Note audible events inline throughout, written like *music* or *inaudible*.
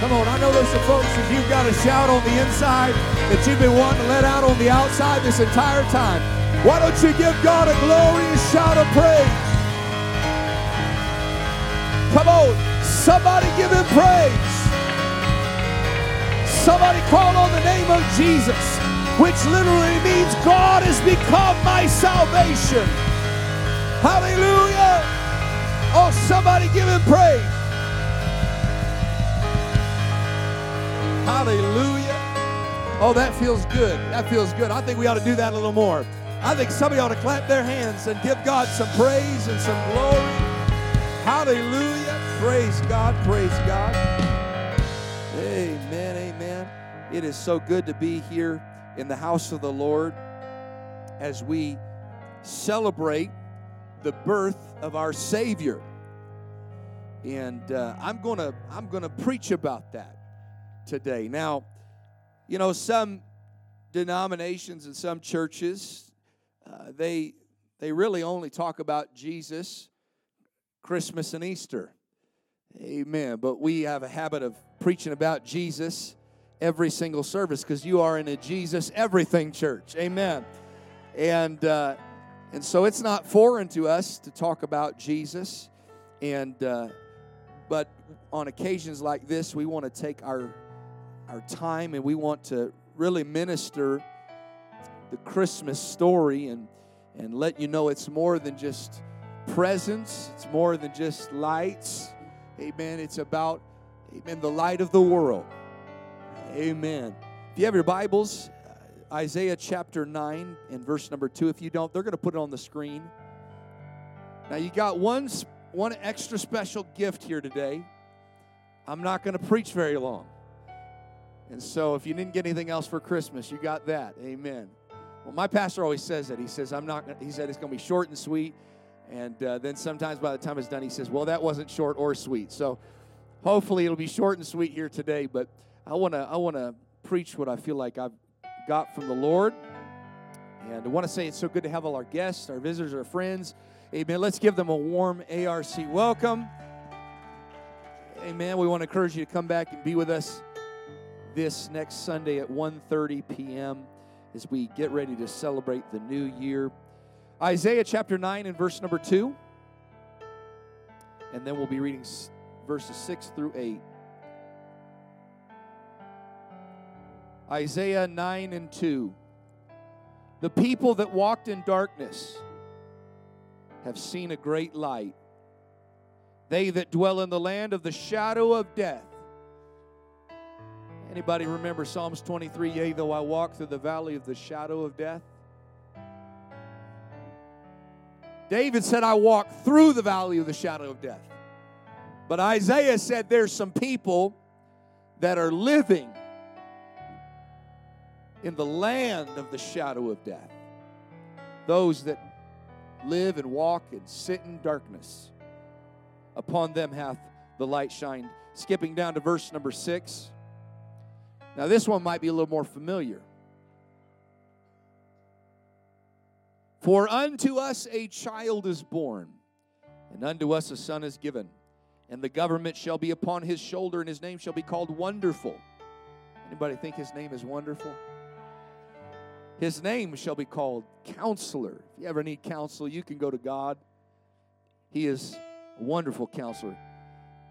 Come on, I know there's some folks that you've got a shout on the inside that you've been wanting to let out on the outside this entire time. Why don't you give God a glorious shout of praise? Come on, somebody give him praise. Somebody call on the name of Jesus, which literally means God has become my salvation. Hallelujah. Oh, somebody give him praise. Hallelujah. Oh, that feels good. That feels good. I think we ought to do that a little more. I think somebody ought to clap their hands and give God some praise and some glory. Hallelujah. Praise God. Praise God. Amen. Amen. It is so good to be here in the house of the Lord as we celebrate the birth of our Savior. And uh, I'm gonna I'm gonna preach about that today. Now, you know, some denominations and some churches, uh, they they really only talk about Jesus, Christmas and Easter. Amen. But we have a habit of preaching about Jesus every single service because you are in a Jesus everything church. Amen. And uh, and so it's not foreign to us to talk about Jesus, and uh, but on occasions like this, we want to take our our time and we want to really minister the Christmas story and and let you know it's more than just presents, it's more than just lights. Amen. It's about amen the light of the world. Amen. If you have your Bibles, uh, Isaiah chapter 9 and verse number 2. If you don't, they're going to put it on the screen. Now you got one one extra special gift here today. I'm not going to preach very long. And so if you didn't get anything else for Christmas, you got that. Amen. Well, my pastor always says that. He says, I'm not, he said it's going to be short and sweet. And uh, then sometimes by the time it's done, he says, well, that wasn't short or sweet. So hopefully it'll be short and sweet here today. But I want to, I want to preach what I feel like I've got from the Lord. And I want to say it's so good to have all our guests, our visitors, our friends. Amen. Let's give them a warm ARC welcome. Amen. We want to encourage you to come back and be with us this next Sunday at 1:30 p.m. as we get ready to celebrate the new year. Isaiah chapter 9 and verse number 2. And then we'll be reading verses 6 through 8. Isaiah 9 and 2. The people that walked in darkness have seen a great light. They that dwell in the land of the shadow of death. Anybody remember Psalms 23? Yea, though I walk through the valley of the shadow of death. David said, I walk through the valley of the shadow of death. But Isaiah said there's some people that are living in the land of the shadow of death. Those that live and walk and sit in darkness. Upon them hath the light shined. Skipping down to verse number six. Now, this one might be a little more familiar. For unto us a child is born, and unto us a son is given, and the government shall be upon his shoulder, and his name shall be called Wonderful. Anybody think his name is wonderful? His name shall be called Counselor. If you ever need counsel, you can go to God. He is a wonderful counselor.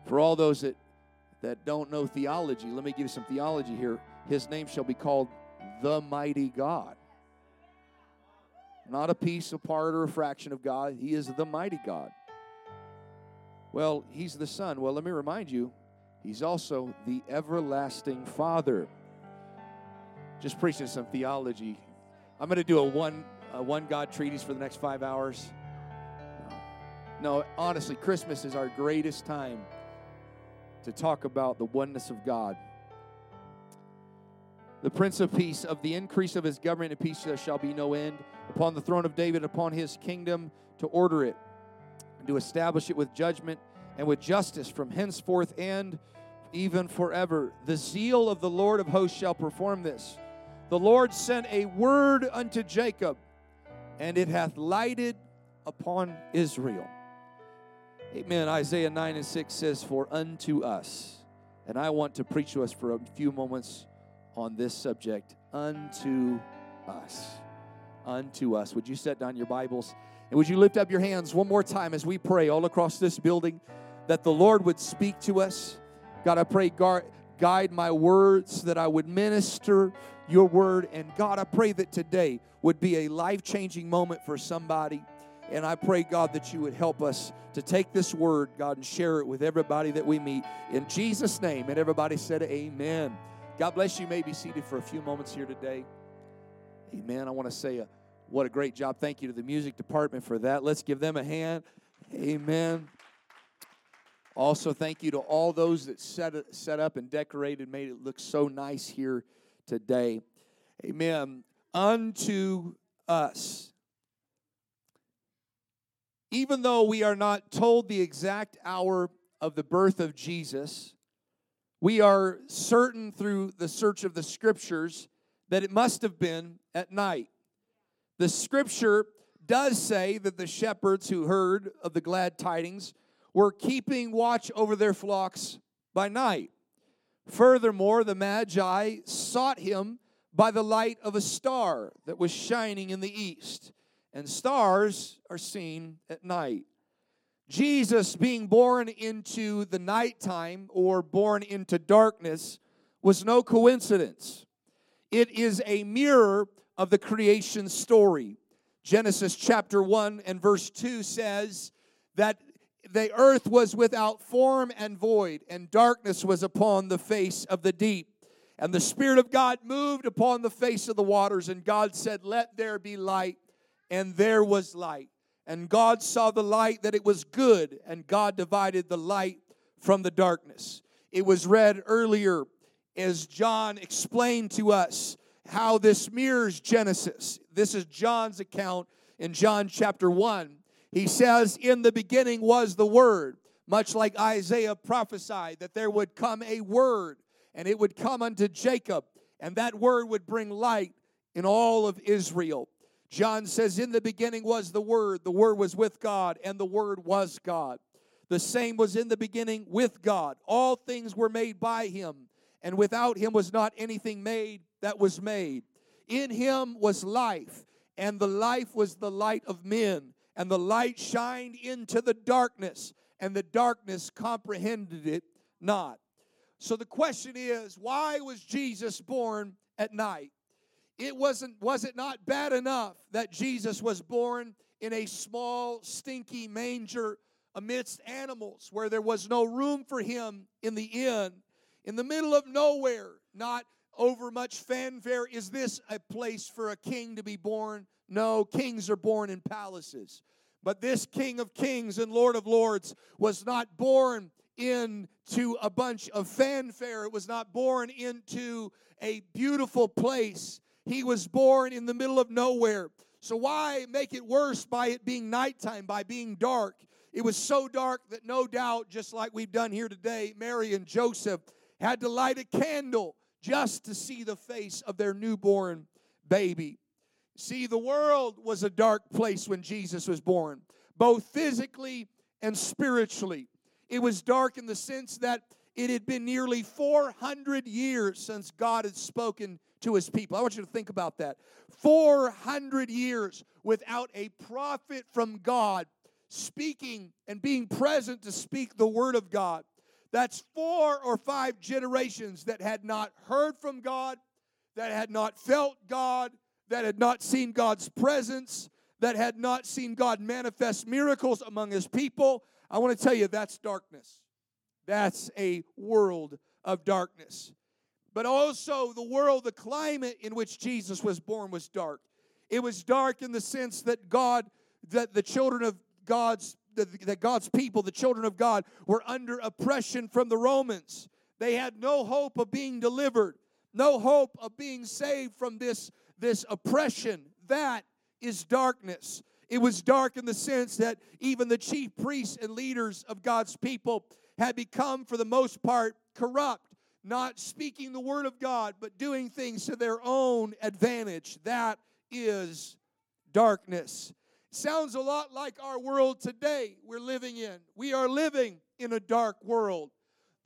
For all those that, that don't know theology, let me give you some theology here. His name shall be called the mighty God. Not a piece, a part, or a fraction of God. He is the mighty God. Well, he's the Son. Well, let me remind you, he's also the everlasting Father. Just preaching some theology I'm going to do a one, a one God treatise for the next five hours. No. no, honestly, Christmas is our greatest time to talk about the oneness of God. The Prince of Peace, of the increase of his government and peace there shall be no end. Upon the throne of David, upon his kingdom, to order it, and to establish it with judgment and with justice from henceforth and even forever. The zeal of the Lord of hosts shall perform this. The Lord sent a word unto Jacob, and it hath lighted upon Israel. Amen. Isaiah 9 and 6 says, For unto us And I want to preach to us for a few moments on this subject unto us. Unto us. Would you set down your Bibles? And would you lift up your hands one more time as we pray all across this building that the Lord would speak to us? God, I pray, guide my words, that I would minister your word. And God, I pray that today would be a life changing moment for somebody. And I pray, God, that you would help us to take this word, God, and share it with everybody that we meet. In Jesus' name. And everybody said, Amen. God bless you. you may be seated for a few moments here today. Amen. I want to say a, what a great job. Thank you to the music department for that. Let's give them a hand. Amen. Also, thank you to all those that set, set up and decorated, made it look so nice here today. Amen. Unto us. Even though we are not told the exact hour of the birth of Jesus, we are certain through the search of the scriptures that it must have been at night. The scripture does say that the shepherds who heard of the glad tidings were keeping watch over their flocks by night. Furthermore, the Magi sought him by the light of a star that was shining in the east, and stars are seen at night. Jesus being born into the nighttime or born into darkness was no coincidence. It is a mirror of the creation story. Genesis chapter 1 and verse 2 says that the earth was without form and void, and darkness was upon the face of the deep. And the Spirit of God moved upon the face of the waters, and God said, Let there be light. And there was light. And God saw the light that it was good, and God divided the light from the darkness. It was read earlier as John explained to us how this mirrors Genesis. This is John's account in John chapter 1. He says, In the beginning was the Word, much like Isaiah prophesied that there would come a Word, and it would come unto Jacob, and that Word would bring light in all of Israel. John says, In the beginning was the Word, the Word was with God, and the Word was God. The same was in the beginning with God. All things were made by Him, and without Him was not anything made that was made. In Him was life, and the life was the light of men and the light shined into the darkness, and the darkness comprehended it not. So the question is, why was Jesus born at night? It wasn't was it not bad enough that Jesus was born in a small stinky manger amidst animals where there was no room for him in the inn in the middle of nowhere, not over much fanfare. Is this a place for a king to be born? No, kings are born in palaces. But this King of Kings and Lord of Lords was not born into a bunch of fanfare. It was not born into a beautiful place. He was born in the middle of nowhere. So, why make it worse by it being nighttime, by being dark? It was so dark that no doubt, just like we've done here today, Mary and Joseph had to light a candle just to see the face of their newborn baby. See, the world was a dark place when Jesus was born, both physically and spiritually. It was dark in the sense that it had been nearly 400 years since God had spoken to his people. I want you to think about that. 400 years without a prophet from God speaking and being present to speak the word of God. That's four or five generations that had not heard from God, that had not felt God, that had not seen God's presence, that had not seen God manifest miracles among his people, I want to tell you that's darkness. That's a world of darkness. But also, the world, the climate in which Jesus was born was dark. It was dark in the sense that God, that the children of God's, that God's people, the children of God, were under oppression from the Romans. They had no hope of being delivered, no hope of being saved from this this oppression. That is darkness. It was dark in the sense that even the chief priests and leaders of God's people had become, for the most part, corrupt, not speaking the word of God, but doing things to their own advantage. That is darkness. Sounds a lot like our world today we're living in. We are living in a dark world.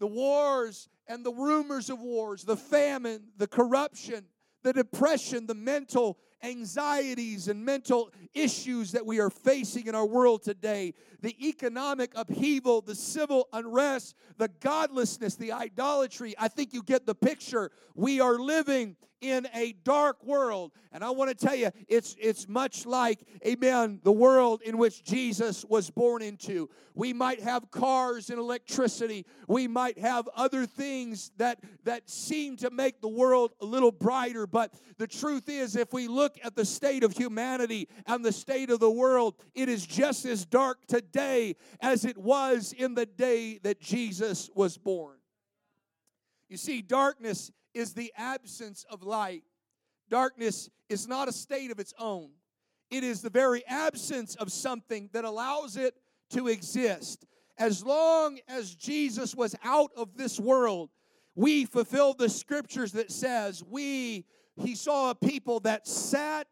the wars and the rumors of wars, the famine, the corruption, the depression, the mental anxieties and mental issues that we are facing in our world today, the economic upheaval, the civil unrest, the godlessness, the idolatry. I think you get the picture. We are living in a dark world. And I want to tell you, it's, it's much like, amen, the world in which Jesus was born into. We might have cars and electricity. We might have other things that, that seem to make the world a little brighter. But the truth is, if we look at the state of humanity and the state of the world, it is just as dark today as it was in the day that Jesus was born. You see, darkness is the absence of light. Darkness is not a state of its own, it is the very absence of something that allows it to exist. As long as Jesus was out of this world, we fulfilled the scriptures that says we he saw a people that sat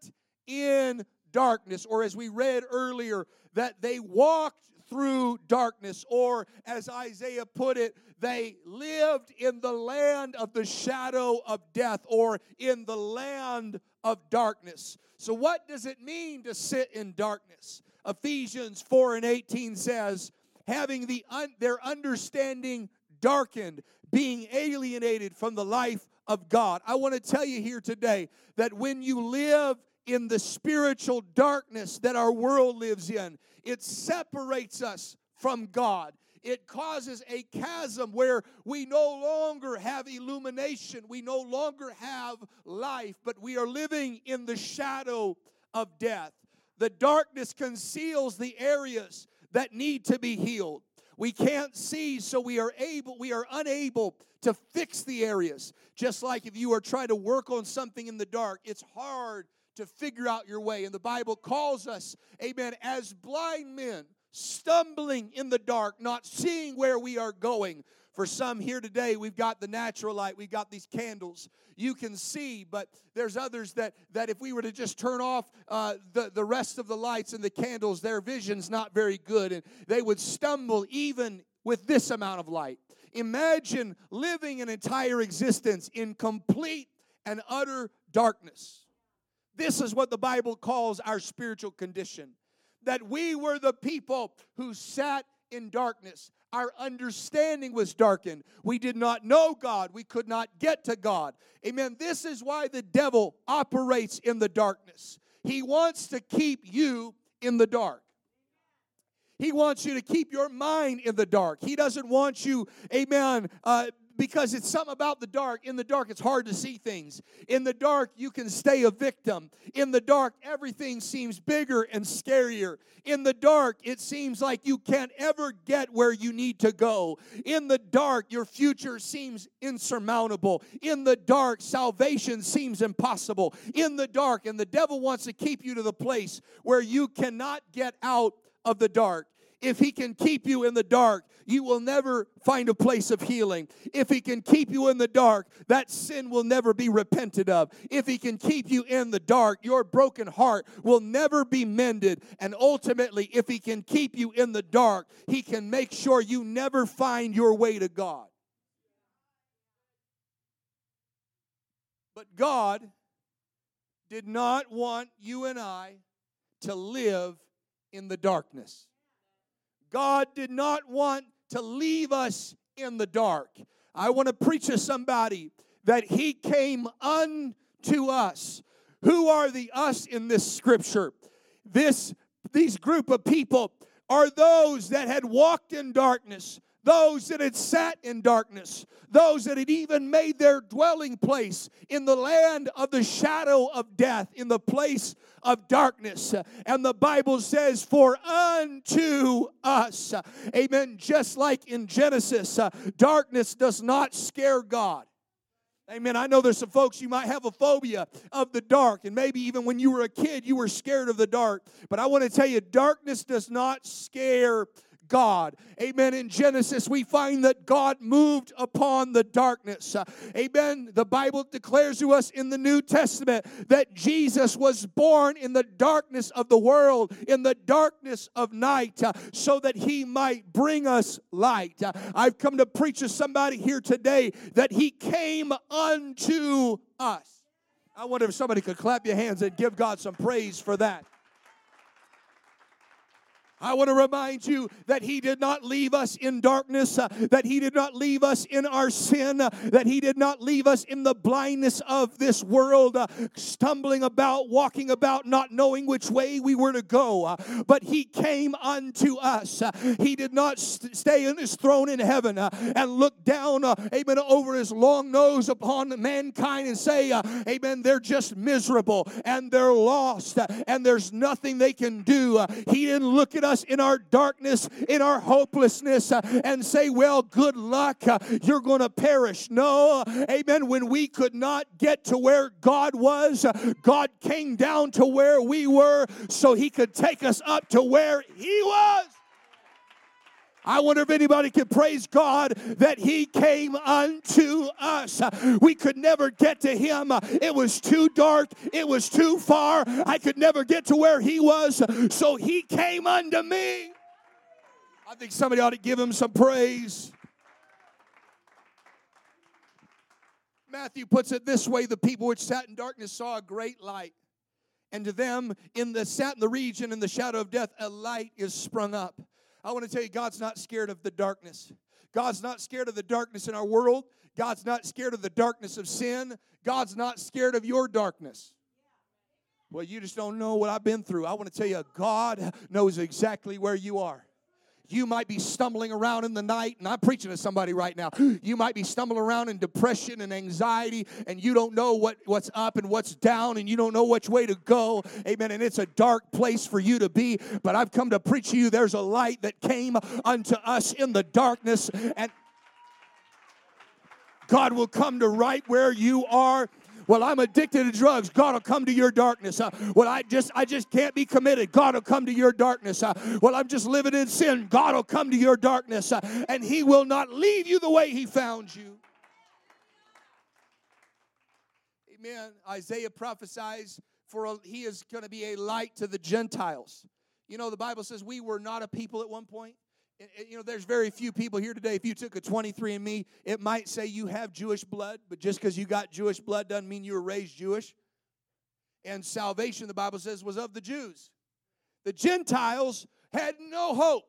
in darkness or as we read earlier that they walked through darkness or as Isaiah put it they lived in the land of the shadow of death or in the land of darkness. So, what does it mean to sit in darkness? Ephesians 4 and 18 says, having the un- their understanding darkened, being alienated from the life of God. I want to tell you here today that when you live in the spiritual darkness that our world lives in, it separates us from God it causes a chasm where we no longer have illumination, we no longer have life, but we are living in the shadow of death. The darkness conceals the areas that need to be healed. We can't see, so we are able, we are unable to fix the areas. Just like if you are trying to work on something in the dark, it's hard to figure out your way. And the Bible calls us, amen, as blind men stumbling in the dark, not seeing where we are going. For some here today, we've got the natural light, we've got these candles. You can see, but there's others that, that if we were to just turn off uh, the, the rest of the lights and the candles, their vision's not very good, and they would stumble even with this amount of light. Imagine living an entire existence in complete and utter darkness. This is what the Bible calls our spiritual condition that we were the people who sat in darkness. Our understanding was darkened. We did not know God. We could not get to God. Amen. This is why the devil operates in the darkness. He wants to keep you in the dark. He wants you to keep your mind in the dark. He doesn't want you, amen, uh, because it's something about the dark. In the dark, it's hard to see things. In the dark, you can stay a victim. In the dark, everything seems bigger and scarier. In the dark, it seems like you can't ever get where you need to go. In the dark, your future seems insurmountable. In the dark, salvation seems impossible. In the dark, and the devil wants to keep you to the place where you cannot get out of the dark. If he can keep you in the dark, you will never find a place of healing. If he can keep you in the dark, that sin will never be repented of. If he can keep you in the dark, your broken heart will never be mended. And ultimately, if he can keep you in the dark, he can make sure you never find your way to God. But God did not want you and I to live in the darkness. God did not want to leave us in the dark. I want to preach to somebody that He came unto us. Who are the us in this scripture? This these group of people are those that had walked in darkness, those that had sat in darkness, those that had even made their dwelling place in the land of the shadow of death, in the place of darkness. And the Bible says, For unto us, amen, just like in Genesis, uh, darkness does not scare God. Amen. I know there's some folks you might have a phobia of the dark, and maybe even when you were a kid, you were scared of the dark. But I want to tell you, darkness does not scare God. Amen. In Genesis, we find that God moved upon the darkness. Amen. The Bible declares to us in the New Testament that Jesus was born in the darkness of the world, in the darkness of night, uh, so that he might bring us light. Uh, I've come to preach to somebody here today that he came unto us. I wonder if somebody could clap your hands and give God some praise for that. I want to remind you that He did not leave us in darkness, uh, that He did not leave us in our sin, uh, that He did not leave us in the blindness of this world, uh, stumbling about, walking about, not knowing which way we were to go. Uh, but He came unto us. Uh, he did not st- stay in His throne in heaven uh, and look down, amen, over His long nose upon mankind and say, amen, they're just miserable and they're lost and there's nothing they can do. he didn't look at us us in our darkness, in our hopelessness, uh, and say, Well, good luck, uh, you're going to perish. No, amen. When we could not get to where God was, uh, God came down to where we were so He could take us up to where He was. I wonder if anybody can praise God that He came unto us. We could never get to Him. It was too dark. It was too far. I could never get to where He was. So He came unto me. I think somebody ought to give Him some praise. Matthew puts it this way the people which sat in darkness saw a great light. And to them in the sat in the region in the shadow of death, a light is sprung up. I want to tell you, God's not scared of the darkness. God's not scared of the darkness in our world. God's not scared of the darkness of sin. God's not scared of your darkness. Well, you just don't know what I've been through. I want to tell you, God knows exactly where you are. You might be stumbling around in the night, and I'm preaching to somebody right now. *gasps* You might be stumbling around in depression and anxiety, and you don't know what, what's up and what's down, and you don't know which way to go. Amen. And it's a dark place for you to be. But I've come to preach to you there's a light that came unto us in the darkness, and God will come to right where you are well, I'm addicted to drugs. God will come to your darkness. Uh, well, I just I just can't be committed. God will come to your darkness. Uh, well, I'm just living in sin. God will come to your darkness, uh, and He will not leave you the way He found you. Amen. Isaiah prophesies for a, he is going to be a light to the Gentiles. You know, the Bible says we were not a people at one point you know, there's very few people here today. If you took a 23andMe, it might say you have Jewish blood, but just because you got Jewish blood doesn't mean you were raised Jewish. And salvation, the Bible says, was of the Jews. The Gentiles had no hope.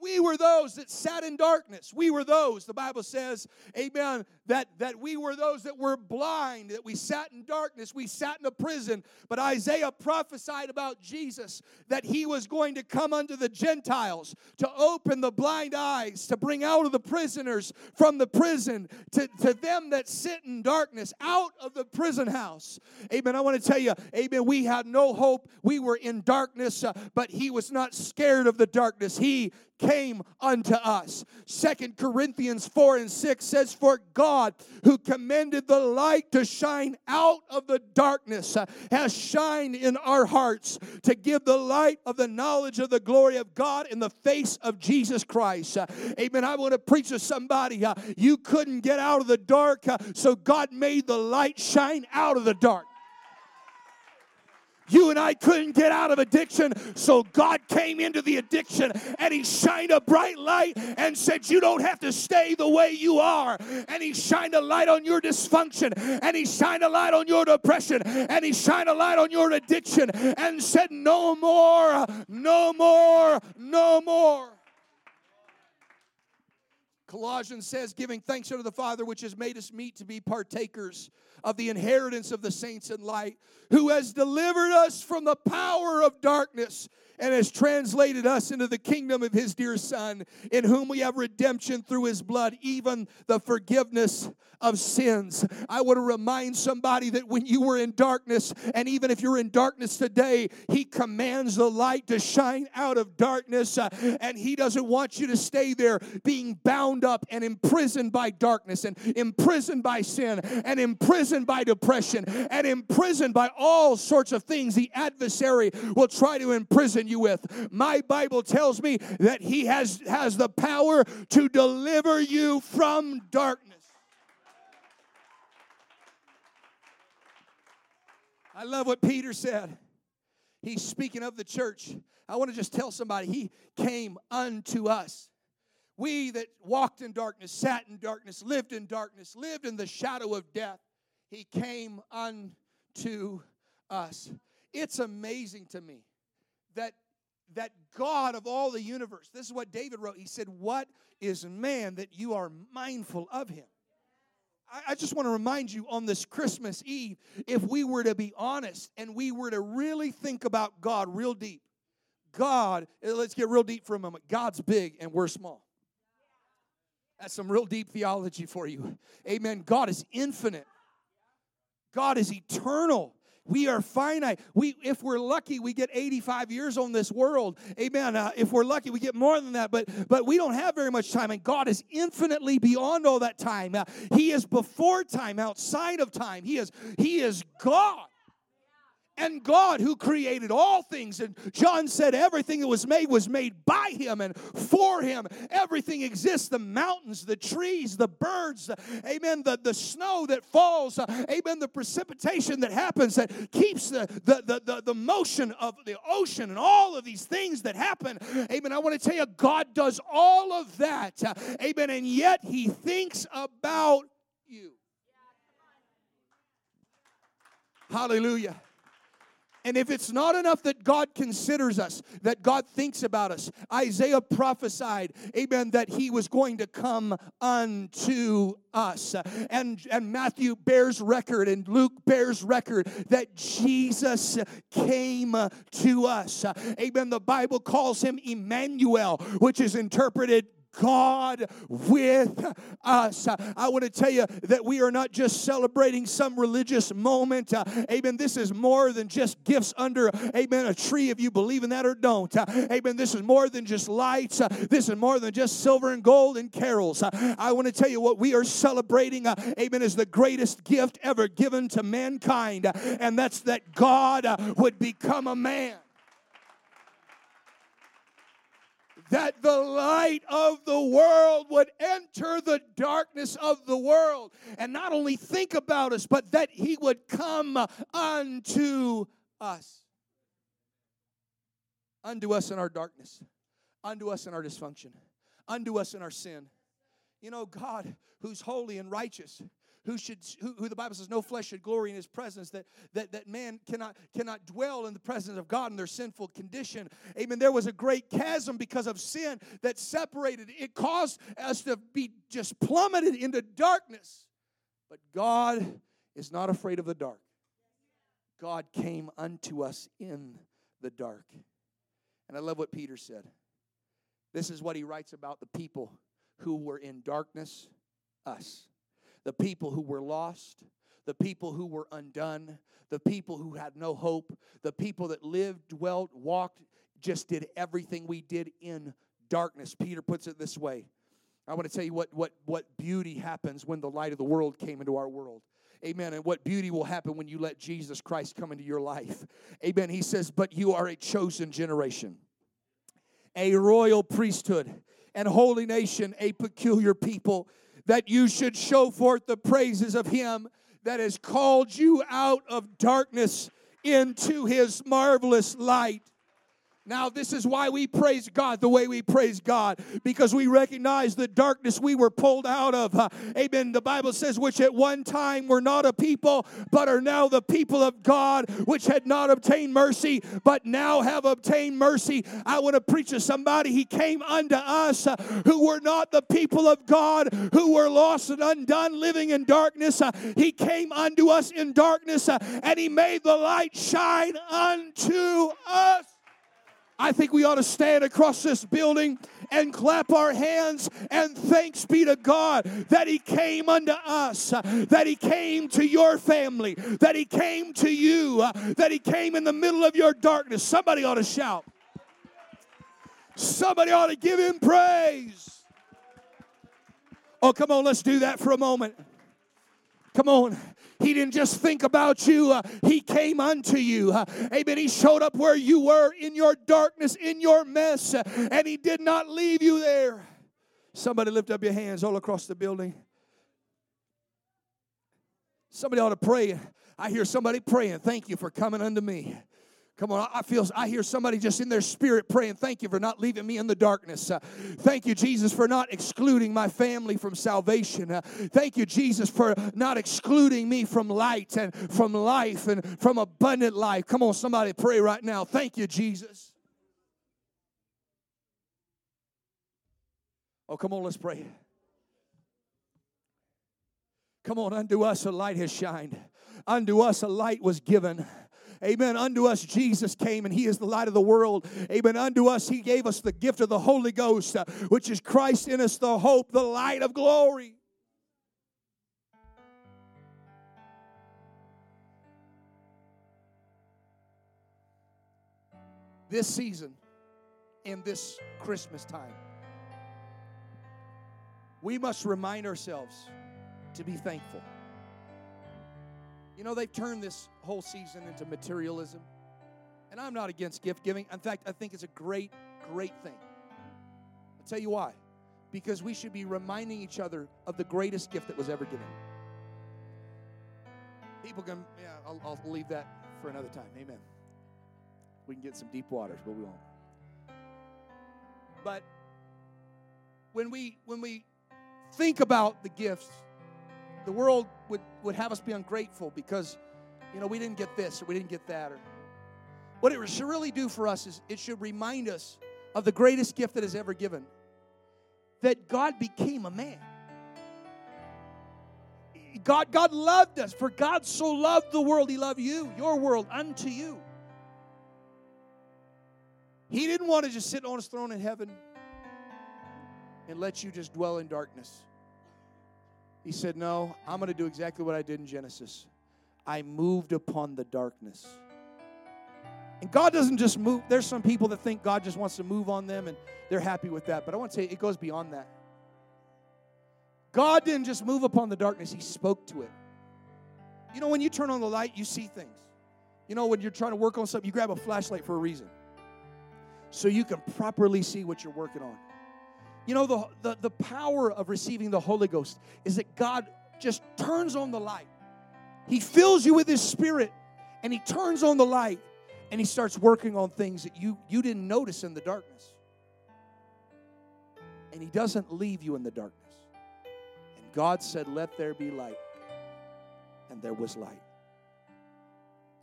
We were those that sat in darkness. We were those, the Bible says, amen, that, that we were those that were blind, that we sat in darkness, we sat in a prison. But Isaiah prophesied about Jesus that he was going to come unto the Gentiles to open the blind eyes, to bring out of the prisoners from the prison, to, to them that sit in darkness, out of the prison house. Amen. I want to tell you, amen, we had no hope. We were in darkness, uh, but he was not scared of the darkness. He came unto us. Second Corinthians 4 and 6 says, For God, who commended the light to shine out of the darkness, uh, has shined in our hearts to give the light of the knowledge of the glory of God in the face of Jesus Christ. Uh, amen. I want to preach to somebody. Uh, you couldn't get out of the dark, so God made the light shine out of the dark. You and I couldn't get out of addiction, so God came into the addiction and He shined a bright light and said, You don't have to stay the way you are. And He shined a light on your dysfunction, and He shined a light on your depression, and He shined a light on your addiction and said, No more, no more, no more. Colossians says, giving thanks unto the Father, which has made us meet to be partakers of the inheritance of the saints in light, who has delivered us from the power of darkness and has translated us into the kingdom of his dear Son, in whom we have redemption through his blood, even the forgiveness of sins. I want to remind somebody that when you were in darkness, and even if you're in darkness today, he commands the light to shine out of darkness, uh, and he doesn't want you to stay there being bound up and imprisoned by darkness and imprisoned by sin and imprisoned by depression and imprisoned by all sorts of things the adversary will try to imprison you with. My Bible tells me that he has, has the power to deliver you from darkness. I love what Peter said. He's speaking of the church. I want to just tell somebody, He came unto us. We that walked in darkness, sat in darkness, lived in darkness, lived in the shadow of death, He came unto us. It's amazing to me that that God of all the universe, this is what David wrote. He said, What is man that you are mindful of him? I just want to remind you on this Christmas Eve, if we were to be honest and we were to really think about God real deep, God, eh, let's get real deep for a moment. God's big and we're small. That's some real deep theology for you. Amen. God is infinite, God is eternal. We are finite. We, if we're lucky, we get 85 years on this world. Amen. Uh, if we're lucky, we get more than that. But but we don't have very much time, and God is infinitely beyond all that time. Uh, he is before time, outside of time. He is He is God and God who created all things. And John said everything that was made was made by him and for him. Everything exists the mountains, the trees, the birds, amen, the, the snow that falls, amen, the precipitation that happens that keeps the, the, the, the, the motion of the ocean and all of these things that happen. Amen. I want to tell you, God does all of that. Amen. And yet he thinks about you. Hallelujah. And if it's not enough that God considers us, that God thinks about us, Isaiah prophesied, amen, that he was going to come unto us. And, and Matthew bears record and Luke bears record that Jesus came to us. Amen. The Bible calls him Emmanuel, which is interpreted God with us. I want to tell you that we are not just celebrating some religious moment. Uh, amen. This is more than just gifts under, amen, a tree if you believe in that or don't. Uh, amen. This is more than just lights. Uh, this is more than just silver and gold and carols. I want to tell you what we are celebrating, amen, is the greatest gift ever given to mankind, and that's that God would become a man. That the light of the world would enter the darkness of the world and not only think about us, but that he would come unto us. Unto us in our darkness, unto us in our dysfunction, unto us in our sin. You know, God, who's holy and righteous, who should who, who, the bible says no flesh should glory in his presence that, that that man cannot cannot dwell in the presence of god in their sinful condition. Amen. There was a great chasm because of sin that separated it caused us to be just plummeted into darkness. But god is not afraid of the dark. God came unto us in the dark. And i love what peter said. This is what he writes about the people who were in darkness us the people who were lost, the people who were undone, the people who had no hope, the people that lived, dwelt, walked, just did everything we did in darkness. Peter puts it this way. I want to tell you what, what, what beauty happens when the light of the world came into our world. Amen. And what beauty will happen when you let Jesus Christ come into your life. Amen. He says, But you are a chosen generation, a royal priesthood, and holy nation, a peculiar people that you should show forth the praises of him that has called you out of darkness into his marvelous light. Now, this is why we praise God the way we praise God, because we recognize the darkness we were pulled out of. Uh, amen. The Bible says, which at one time were not a people, but are now the people of God, which had not obtained mercy, but now have obtained mercy. I want to preach to somebody. He came unto us uh, who were not the people of God, who were lost and undone, living in darkness. Uh, he came unto us in darkness, and He made the light shine unto us. I think we ought to stand across this building and clap our hands and thanks be to God that He came unto us, that He came to your family, that He came to you, that He came in the middle of your darkness. Somebody ought to shout. Somebody ought to give Him praise. Oh, come on, let's do that for a moment. Come on. He didn't just think about you, uh, He came unto you. Uh, amen. He showed up where you were in your darkness, in your mess, uh, and He did not leave you there. Somebody lift up your hands all across the building. Somebody ought to pray. I hear somebody praying, Thank you for coming unto me. Come on, I feel I hear somebody just in their spirit praying, "Thank you for not leaving me in the darkness. Uh, thank you, Jesus, for not excluding my family from salvation. Uh, thank you, Jesus, for not excluding me from light and from life and from abundant life." Come on, somebody pray right now. Thank you, Jesus. Oh, come on, let's pray. Come on, unto us a light has shined. Unto us a light was given. Amen. Unto us Jesus came and he is the light of the world. Amen. Unto us he gave us the gift of the Holy Ghost, uh, which is Christ in us, the hope, the light of glory. This season, in this Christmas time, we must remind ourselves to be thankful. You know, they've turned this whole season into materialism. And I'm not against gift giving. In fact, I think it's a great, great thing. I'll tell you why. Because we should be reminding each other of the greatest gift that was ever given. People can, yeah, I'll, I'll leave that for another time. Amen. We can get some deep waters, but we won't. But when we when we think about the gifts the world would, would have us be ungrateful because, you know, we didn't get this or we didn't get that. Or what it should really do for us is it should remind us of the greatest gift that is ever given that God became a man. God, God loved us. For God so loved the world, He loved you, your world, unto you. He didn't want to just sit on His throne in heaven and let you just dwell in darkness. He said, No, I'm going to do exactly what I did in Genesis. I moved upon the darkness. And God doesn't just move. There's some people that think God just wants to move on them and they're happy with that. But I want to say it goes beyond that. God didn't just move upon the darkness, He spoke to it. You know, when you turn on the light, you see things. You know, when you're trying to work on something, you grab a flashlight for a reason. So you can properly see what you're working on. You know, the, the, the power of receiving the Holy Ghost is that God just turns on the light. He fills you with His Spirit and He turns on the light and He starts working on things that you, you didn't notice in the darkness. And He doesn't leave you in the darkness. And God said, Let there be light. And there was light.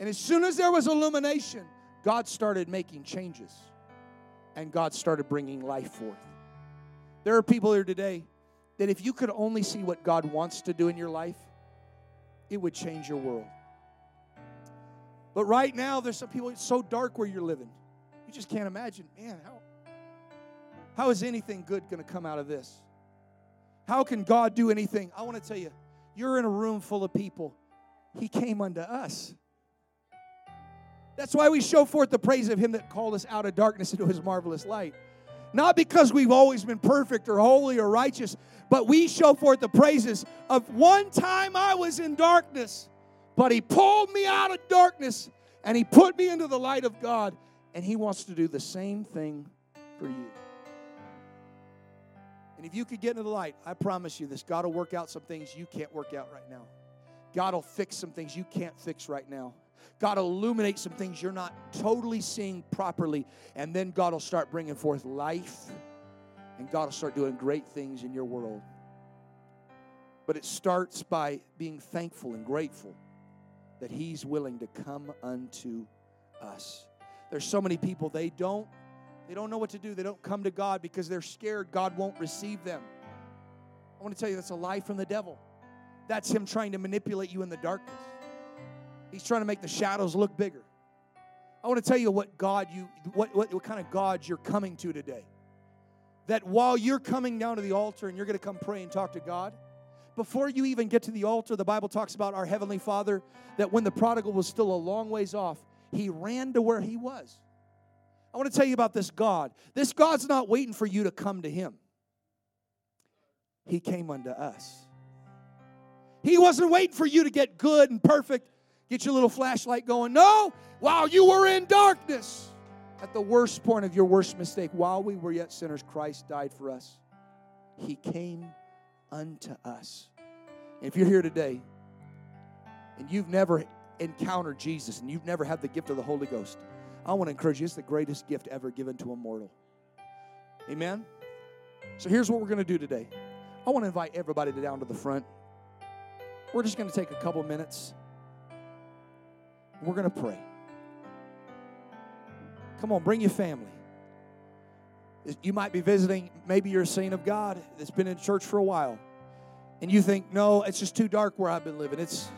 And as soon as there was illumination, God started making changes and God started bringing life forth. There are people here today that if you could only see what God wants to do in your life, it would change your world. But right now, there's some people, it's so dark where you're living. You just can't imagine, man, how, how is anything good going to come out of this? How can God do anything? I want to tell you, you're in a room full of people. He came unto us. That's why we show forth the praise of Him that called us out of darkness into His marvelous light. Not because we've always been perfect or holy or righteous, but we show forth the praises of one time I was in darkness, but He pulled me out of darkness and He put me into the light of God, and He wants to do the same thing for you. And if you could get into the light, I promise you this God will work out some things you can't work out right now. God will fix some things you can't fix right now. God will illuminate some things you're not totally seeing properly. And then God will start bringing forth life. And God will start doing great things in your world. But it starts by being thankful and grateful that He's willing to come unto us. There's so many people, they don't. They don't know what to do. They don't come to God because they're scared God won't receive them. I want to tell you that's a lie from the devil. That's him trying to manipulate you in the darkness. He's trying to make the shadows look bigger. I want to tell you what God you what, what, what kind of God you're coming to today. That while you're coming down to the altar and you're going to come pray and talk to God, before you even get to the altar, the Bible talks about our Heavenly Father that when the prodigal was still a long ways off, he ran to where he was. I want to tell you about this God. This God's not waiting for you to come to him. He came unto us. He wasn't waiting for you to get good and perfect, get your little flashlight going. No, while you were in darkness, at the worst point of your worst mistake, while we were yet sinners, Christ died for us. He came unto us. If you're here today and you've never encountered Jesus and you've never had the gift of the Holy Ghost, I want to encourage you. It's the greatest gift ever given to a mortal. Amen? So here's what we're going to do today. I want to invite everybody down to the front. We're just going to take a couple minutes. We're going to pray. Come on, bring your family. You might be visiting, maybe you're a saint of God that's been in church for a while. And you think, no, it's just too dark where I've been living. It's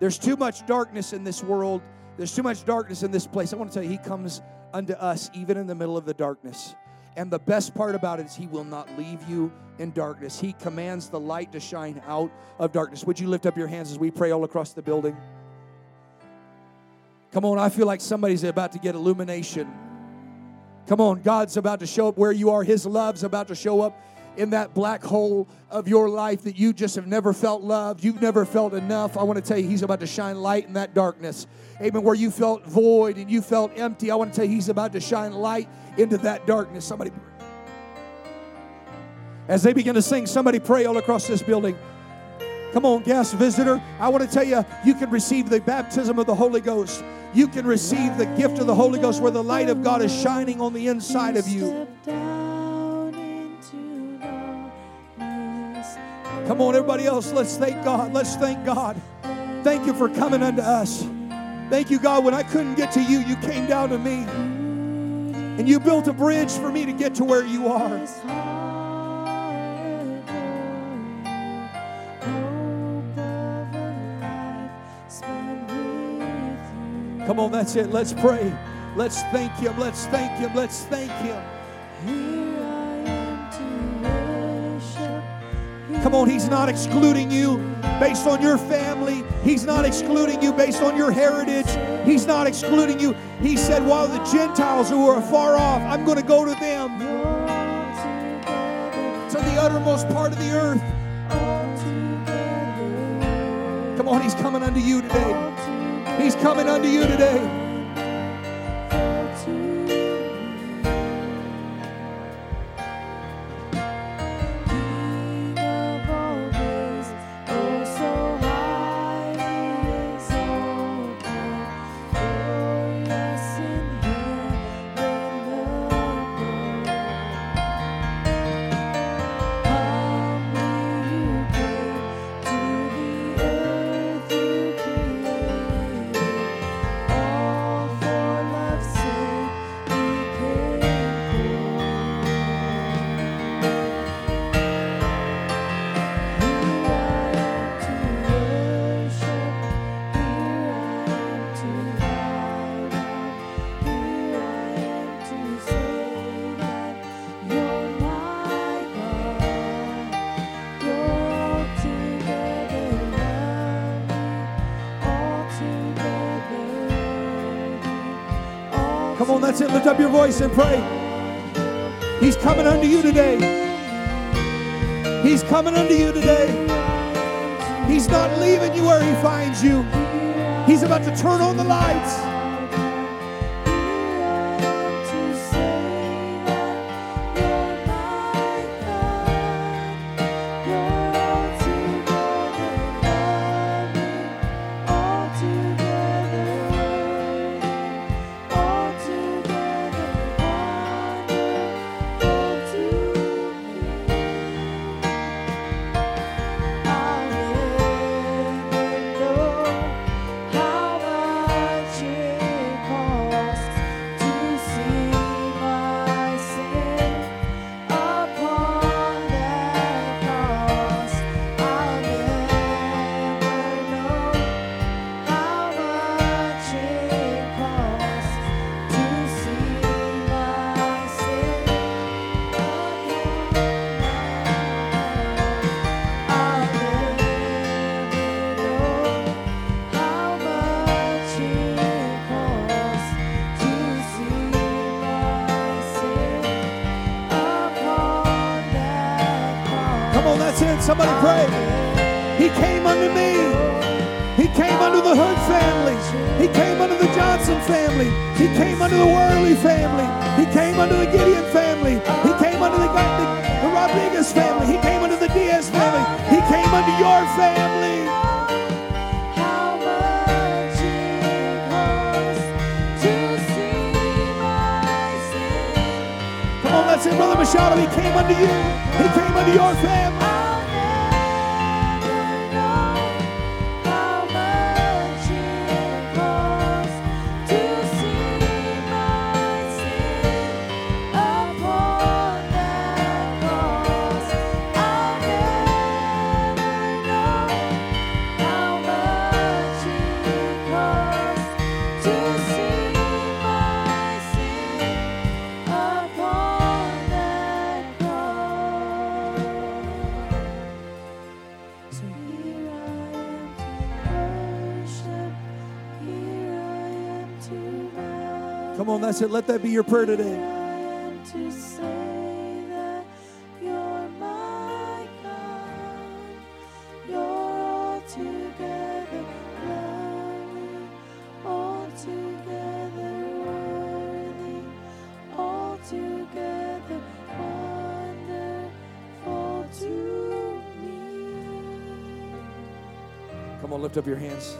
there's too much darkness in this world. There's too much darkness in this place. I want to tell you, He comes unto us even in the middle of the darkness. And the best part about it is He will not leave you in darkness. He commands the light to shine out of darkness. Would you lift up your hands as we pray all across the building? Come on, I feel like somebody's about to get illumination. Come on, God's about to show up where you are. His love's about to show up in that black hole of your life that you just have never felt loved, you've never felt enough. I want to tell you, He's about to shine light in that darkness. Amen. Where you felt void and you felt empty, I want to tell you, He's about to shine light into that darkness. Somebody. As they begin to sing, somebody pray all across this building. Come on, guest visitor. I want to tell you, you can receive the baptism of the Holy Ghost. You can receive the gift of the Holy Ghost where the light of God is shining on the inside of you. Come on, everybody else, let's thank God. Let's thank God. Thank you for coming unto us. Thank you, God. When I couldn't get to you, you came down to me. And you built a bridge for me to get to where you are. Come on, that's it. Let's pray. Let's thank Him. Let's thank Him. Let's thank Him. Come on, He's not excluding you based on your family. He's not excluding you based on your heritage. He's not excluding you. He said, while the Gentiles who are far off, I'm going to go to them to the uttermost part of the earth. Come on, He's coming unto you today. He's coming unto you today. That's it. Lift up your voice and pray. He's coming unto you today. He's coming unto you today. He's not leaving you where he finds you. He's about to turn on the lights. Somebody pray. He came unto me. He came unto the Hood family. He came unto the Johnson family. He came unto the Worley family. He came unto the Gideon family. He came unto the, the, the Rodriguez family. He came unto the Diaz family. He came unto your family. How much it costs to see my sin. Come on, let's say, Brother Machado, he came unto you. He came unto your family. That's it. Let that be your prayer today. Lift up your hands.